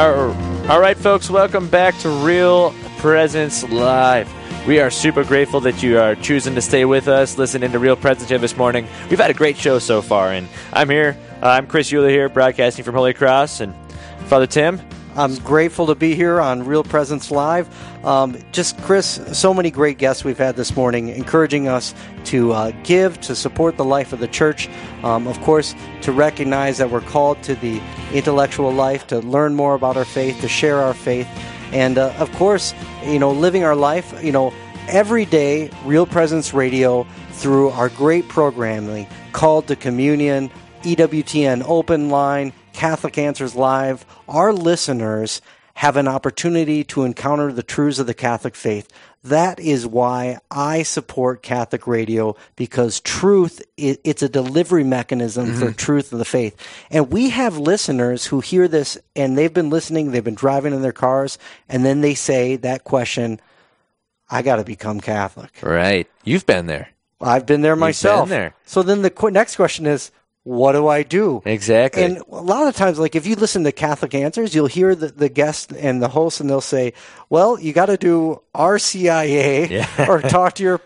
All right, folks, welcome back to Real Presence Live. We are super grateful that you are choosing to stay with us, listening to Real Presence here this morning. We've had a great show so far, and I'm here. Uh, I'm Chris Euler here, broadcasting from Holy Cross, and Father Tim. I'm grateful to be here on Real Presence Live. Um, just, Chris, so many great guests we've had this morning, encouraging us to uh, give, to support the life of the church. Um, of course, to recognize that we're called to the intellectual life, to learn more about our faith, to share our faith. And uh, of course, you know, living our life, you know, every day, Real Presence Radio, through our great programming, called to communion, EWTN Open Line, Catholic Answers Live, our listeners have an opportunity to encounter the truths of the Catholic faith. That is why I support Catholic radio because truth, it's a delivery mechanism mm-hmm. for truth of the faith. And we have listeners who hear this and they've been listening, they've been driving in their cars, and then they say that question, I got to become Catholic. Right. You've been there. I've been there myself. Been there. So then the qu- next question is, what do I do? Exactly. And a lot of times, like if you listen to Catholic Answers, you'll hear the, the guest and the host, and they'll say, "Well, you got to do RCIA yeah. or talk to your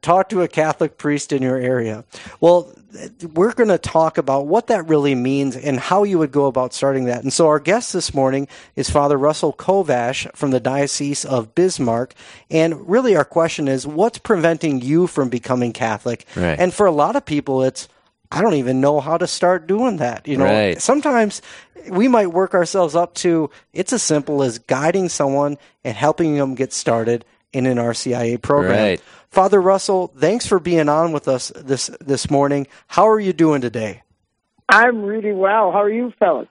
talk to a Catholic priest in your area." Well, we're going to talk about what that really means and how you would go about starting that. And so, our guest this morning is Father Russell Kovash from the Diocese of Bismarck. And really, our question is, what's preventing you from becoming Catholic? Right. And for a lot of people, it's I don't even know how to start doing that. You know, right. sometimes we might work ourselves up to it's as simple as guiding someone and helping them get started in an RCIA program. Right. Father Russell, thanks for being on with us this this morning. How are you doing today? I'm really well. How are you, fellas?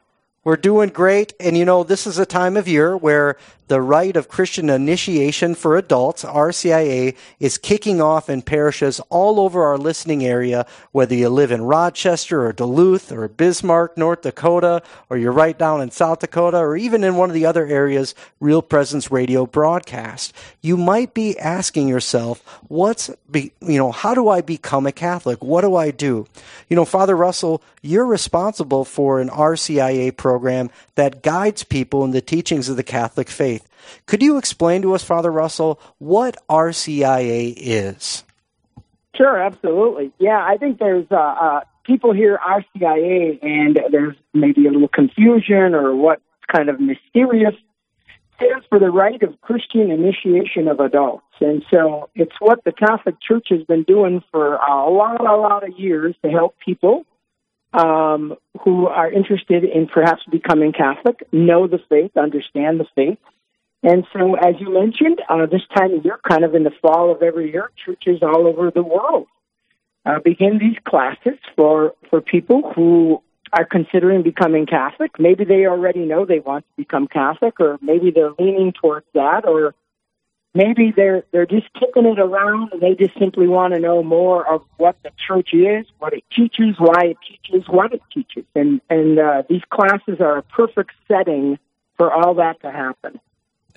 We're doing great. And you know, this is a time of year where the rite of Christian initiation for adults, RCIA, is kicking off in parishes all over our listening area, whether you live in Rochester or Duluth or Bismarck, North Dakota, or you're right down in South Dakota, or even in one of the other areas Real Presence Radio broadcast. You might be asking yourself, what's, be, you know, how do I become a Catholic? What do I do? You know, Father Russell, you're responsible for an RCIA program that guides people in the teachings of the Catholic faith. Could you explain to us, Father Russell, what RCIA is? Sure, absolutely. Yeah, I think there's uh, uh, people hear RCIA and there's maybe a little confusion or what's kind of mysterious. Stands for the Rite of Christian Initiation of Adults. And so it's what the Catholic Church has been doing for a lot, a lot of years to help people um, who are interested in perhaps becoming Catholic, know the faith, understand the faith. And so, as you mentioned, uh, this time of year, kind of in the fall of every year, churches all over the world uh, begin these classes for, for people who are considering becoming Catholic. Maybe they already know they want to become Catholic, or maybe they're leaning towards that, or maybe they're they're just kicking it around and they just simply want to know more of what the church is, what it teaches, why it teaches, what it teaches, and and uh, these classes are a perfect setting for all that to happen.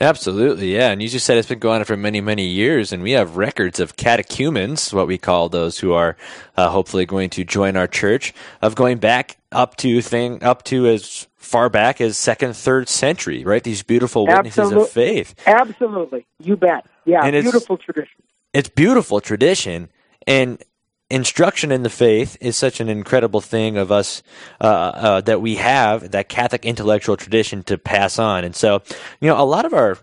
Absolutely, yeah. And you just said it's been going on for many, many years, and we have records of catechumens, what we call those who are uh, hopefully going to join our church, of going back up to thing up to as far back as second, third century, right? These beautiful witnesses Absolute, of faith. Absolutely, you bet. Yeah, and beautiful tradition. It's beautiful tradition, and instruction in the faith is such an incredible thing of us uh, uh, that we have that Catholic intellectual tradition to pass on. And so, you know, a lot of our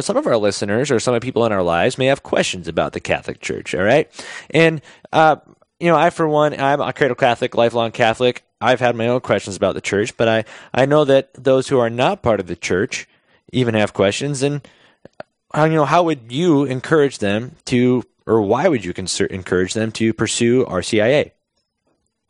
some of our listeners or some of people in our lives may have questions about the Catholic Church. All right, and uh, you know, I for one, I'm a cradle Catholic, lifelong Catholic. I've had my own questions about the church, but I I know that those who are not part of the church even have questions and. Uh, you know, how would you encourage them to or why would you encourage them to pursue RCIA?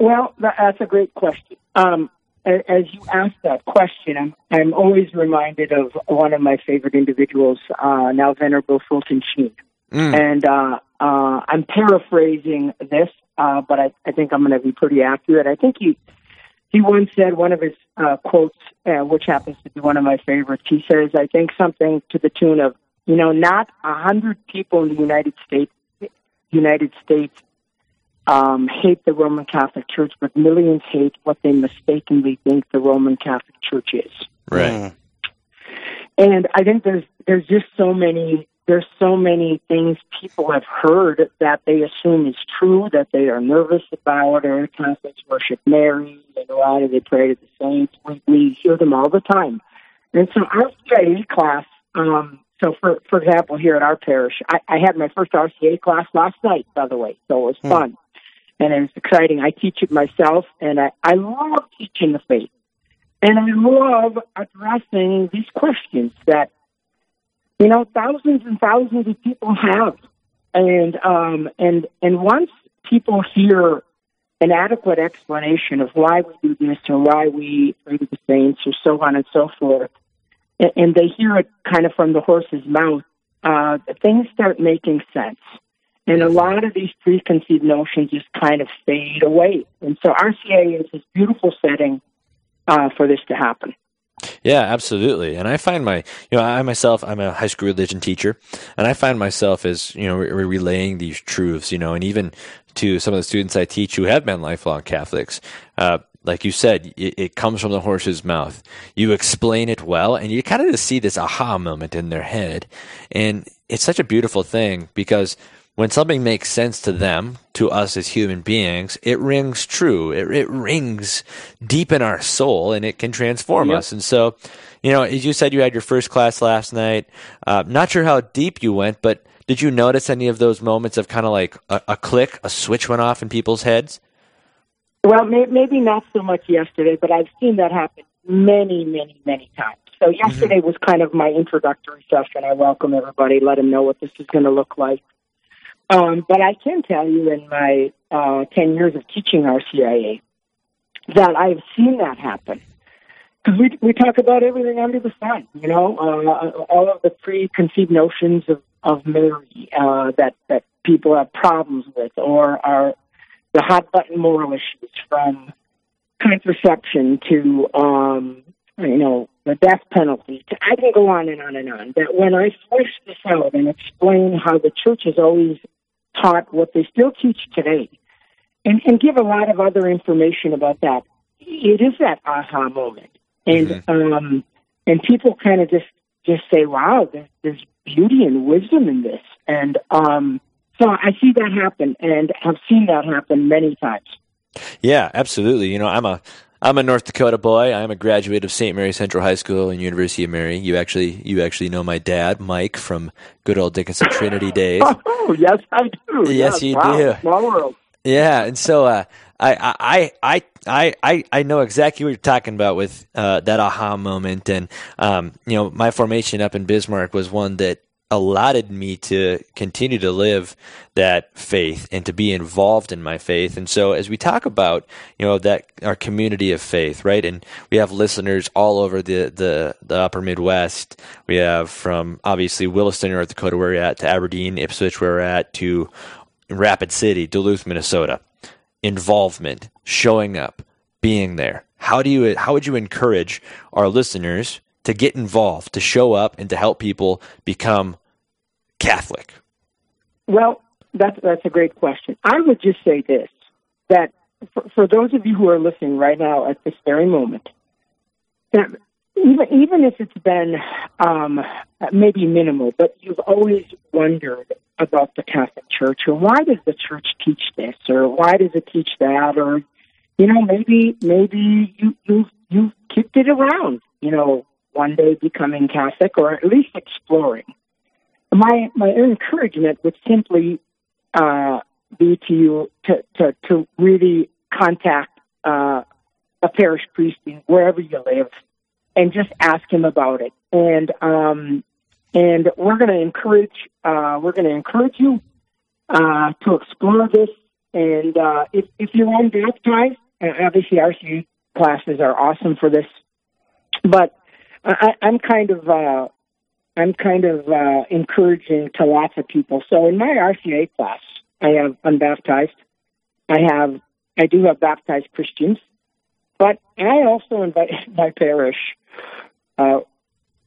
Well, that's a great question. Um, as you ask that question, I'm, I'm always reminded of one of my favorite individuals, uh, now Venerable Fulton Sheen. Mm. And uh, uh, I'm paraphrasing this, uh, but I, I, think I'm going to be pretty accurate. I think he he once said one of his uh, quotes, uh, which happens to be one of my favorites. He says, "I think something to the tune of, you know, not a hundred people in the United States United States um, hate the Roman Catholic Church, but millions hate what they mistakenly think the Roman Catholic Church is. Right. Mm. And I think there's there's just so many there's so many things people have heard that they assume is true, that they are nervous about, or Catholics worship Mary, they go out and they pray to the saints? We, we hear them all the time. And so our CIA class, um, so for for example, here at our parish, I, I had my first RCA class last night, by the way, so it was hmm. fun and it was exciting. I teach it myself, and I, I love teaching the faith, and I love addressing these questions that you know thousands and thousands of people have, and um, and and once people hear an adequate explanation of why we do this or why we pray to the saints or so on and so forth, and, they hear it kind of from the horse's mouth, uh, things start making sense. And a lot of these preconceived notions just kind of fade away. And so RCA is this beautiful setting uh, for this to happen. Yeah, absolutely. And I find my, you know, I myself, I'm a high school religion teacher, and I find myself as, you know, re- relaying these truths, you know, and even to some of the students I teach who have been lifelong Catholics. Uh, like you said, it, it, comes from the horse's mouth. You explain it well, and you kind of just see this aha moment in their head. And it's such a beautiful thing because when something makes sense to them, to us as human beings, it rings true. It, it rings deep in our soul and it can transform yep. us. And so, you know, as you said, you had your first class last night. Uh, not sure how deep you went, but did you notice any of those moments of kind of like a, a click, a switch went off in people's heads? Well, may, maybe not so much yesterday, but I've seen that happen many, many, many times. So mm-hmm. yesterday mm-hmm. was kind of my introductory session. I welcome everybody, let them know what this is going to look like. Um, but I can tell you in my uh, 10 years of teaching RCIA that I've seen that happen. Because we, we talk about everything under the sun, you know, uh, all of the preconceived notions of, of Mary uh, that, that people have problems with, or are the hot button moral issues from contraception to, um, you know, the death penalty. To, I can go on and on and on. That when I flesh this out and explain how the church has always taught what they still teach today, and, and give a lot of other information about that, it is that aha moment. And mm-hmm. um, and people kind of just just say, "Wow, there's, there's beauty and wisdom in this." And um, so I see that happen, and have seen that happen many times. Yeah, absolutely. You know, I'm a I'm a North Dakota boy. I'm a graduate of St. Mary Central High School and University of Mary. You actually you actually know my dad, Mike, from good old Dickinson Trinity days. Oh, yes, I do. Yes, yes you wow. do. Small world. Yeah, and so uh, I, I, I, I, I know exactly what you're talking about with uh, that aha moment, and um, you know, my formation up in Bismarck was one that allotted me to continue to live that faith and to be involved in my faith. And so as we talk about, you know, that our community of faith, right? And we have listeners all over the, the, the upper Midwest. We have from obviously Williston, North Dakota, where we're at, to Aberdeen, Ipswich, where we're at, to Rapid City, Duluth, Minnesota. Involvement, showing up, being there. How do you, how would you encourage our listeners to get involved, to show up, and to help people become Catholic? Well, that's that's a great question. I would just say this: that for, for those of you who are listening right now at this very moment, that even even if it's been um, maybe minimal, but you've always wondered about the Catholic Church, or why does the Church teach this, or why does it teach that, or you know maybe maybe you you you kicked it around, you know, one day becoming Catholic or at least exploring. My my encouragement would simply uh, be to you to, to, to really contact uh, a parish priest wherever you live and just ask him about it. And um, and we're going to encourage uh, we're going to encourage you uh, to explore this. And uh, if if you're unbaptized, obviously RCA classes are awesome for this. But I, I'm kind of uh, I'm kind of uh, encouraging to lots of people. So in my RCA class, I have unbaptized. I have I do have baptized Christians, but I also invite my parish. Uh,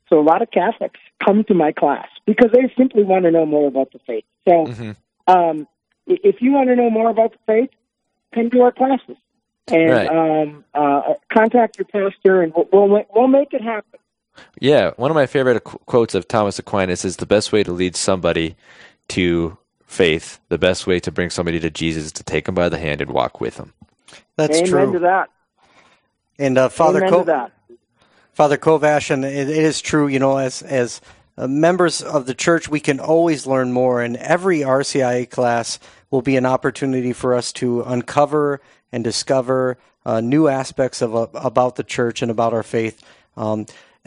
so a lot of Catholics come to my class because they simply want to know more about the faith. So mm-hmm. um, if you want to know more about the faith, come to our classes and right. um, uh, contact your pastor, and we'll, we'll we'll make it happen. Yeah, one of my favorite qu- quotes of Thomas Aquinas is the best way to lead somebody to faith, the best way to bring somebody to Jesus is to take them by the hand and walk with them. That's Amen true. to that. And uh, Father Amen Co- to that. Father Kovash, and it, it is true. You know, as as uh, members of the church, we can always learn more, and every RCIA class will be an opportunity for us to uncover and discover uh, new aspects of uh, about the church and about our faith. Um,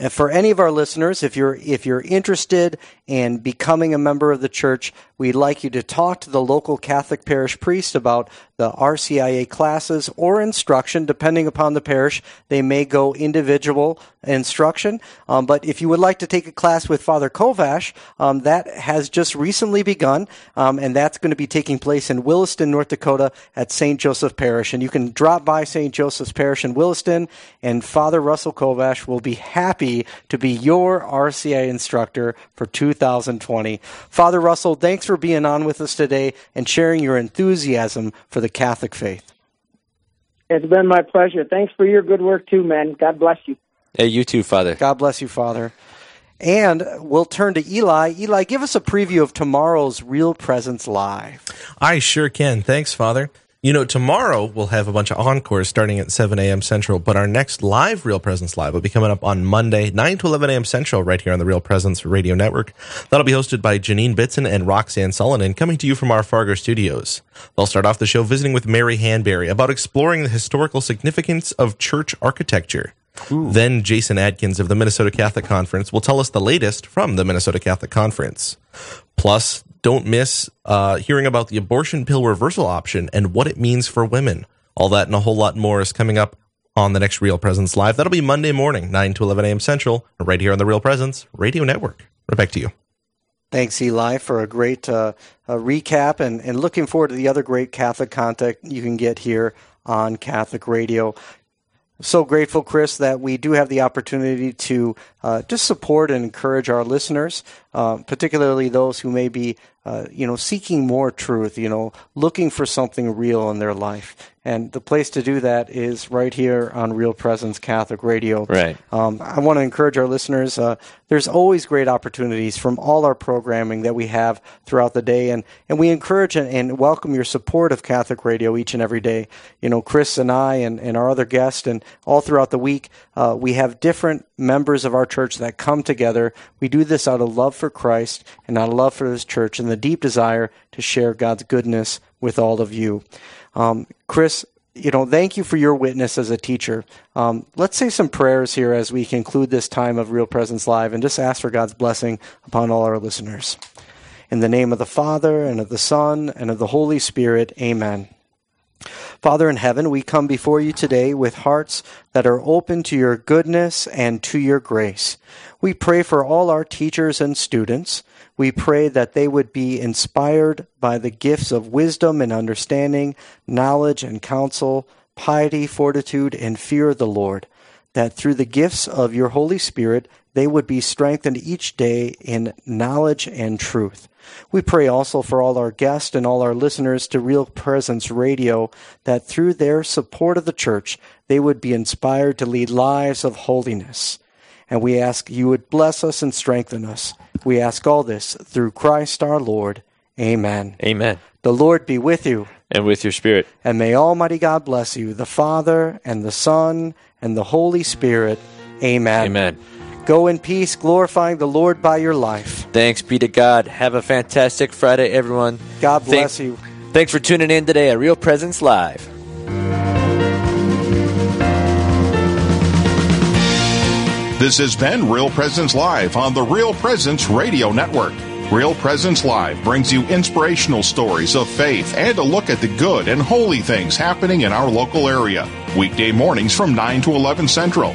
for any of our listeners, if you're if you're interested in becoming a member of the church, we'd like you to talk to the local Catholic parish priest about the RCIA classes or instruction, depending upon the parish. They may go individual instruction, um, but if you would like to take a class with Father Kovash, um, that has just recently begun, um, and that's going to be taking place in Williston, North Dakota, at St. Joseph Parish. And you can drop by St. Joseph's Parish in Williston, and Father Russell Kovash will be happy to be your RCIA instructor for 2020. Father Russell, thanks for being on with us today and sharing your enthusiasm for the Catholic faith. It's been my pleasure. Thanks for your good work too, man. God bless you. Hey, you too, Father. God bless you, Father. And we'll turn to Eli. Eli, give us a preview of tomorrow's Real Presence Live. I sure can. Thanks, Father. You know, tomorrow we'll have a bunch of encores starting at 7 a.m. Central, but our next live Real Presence Live will be coming up on Monday, 9 to 11 a.m. Central, right here on the Real Presence Radio Network. That'll be hosted by Janine Bitson and Roxanne Sullivan, coming to you from our Fargo studios. They'll start off the show visiting with Mary Hanberry about exploring the historical significance of church architecture. Then Jason Adkins of the Minnesota Catholic Conference will tell us the latest from the Minnesota Catholic Conference. Plus, don't miss uh, hearing about the abortion pill reversal option and what it means for women. All that and a whole lot more is coming up on the next Real Presence Live. That'll be Monday morning, 9 to 11 a.m. Central, right here on the Real Presence Radio Network. Right back to you. Thanks, Eli, for a great uh, uh, recap and, and looking forward to the other great Catholic content you can get here on Catholic Radio. So grateful, Chris, that we do have the opportunity to uh, just support and encourage our listeners, uh, particularly those who may be, uh, you know, seeking more truth, you know, looking for something real in their life. And the place to do that is right here on Real Presence Catholic Radio. Right. Um, I want to encourage our listeners. Uh, there's always great opportunities from all our programming that we have throughout the day, and and we encourage and, and welcome your support of Catholic Radio each and every day. You know, Chris and I and, and our other guests, and all throughout the week, uh, we have different members of our church that come together. We do this out of love for Christ and out of love for this church, and the deep desire to share God's goodness with all of you. Um, Chris, you know, thank you for your witness as a teacher. Um, let's say some prayers here as we conclude this time of Real Presence Live and just ask for God's blessing upon all our listeners. In the name of the Father, and of the Son, and of the Holy Spirit, amen. Father in heaven, we come before you today with hearts that are open to your goodness and to your grace. We pray for all our teachers and students. We pray that they would be inspired by the gifts of wisdom and understanding, knowledge and counsel, piety, fortitude, and fear of the Lord. That through the gifts of your Holy Spirit, they would be strengthened each day in knowledge and truth. We pray also for all our guests and all our listeners to Real Presence Radio that through their support of the church, they would be inspired to lead lives of holiness. And we ask you would bless us and strengthen us. We ask all this through Christ our Lord. Amen. Amen. The Lord be with you, And with your spirit. and may Almighty God bless you, the Father, and the Son, and the Holy Spirit. Amen. Amen. Go in peace, glorifying the Lord by your life. Thanks be to God. Have a fantastic Friday, everyone. God Thank- bless you. Thanks for tuning in today at Real Presence Live. This has been Real Presence Live on the Real Presence Radio Network. Real Presence Live brings you inspirational stories of faith and a look at the good and holy things happening in our local area. Weekday mornings from 9 to 11 Central.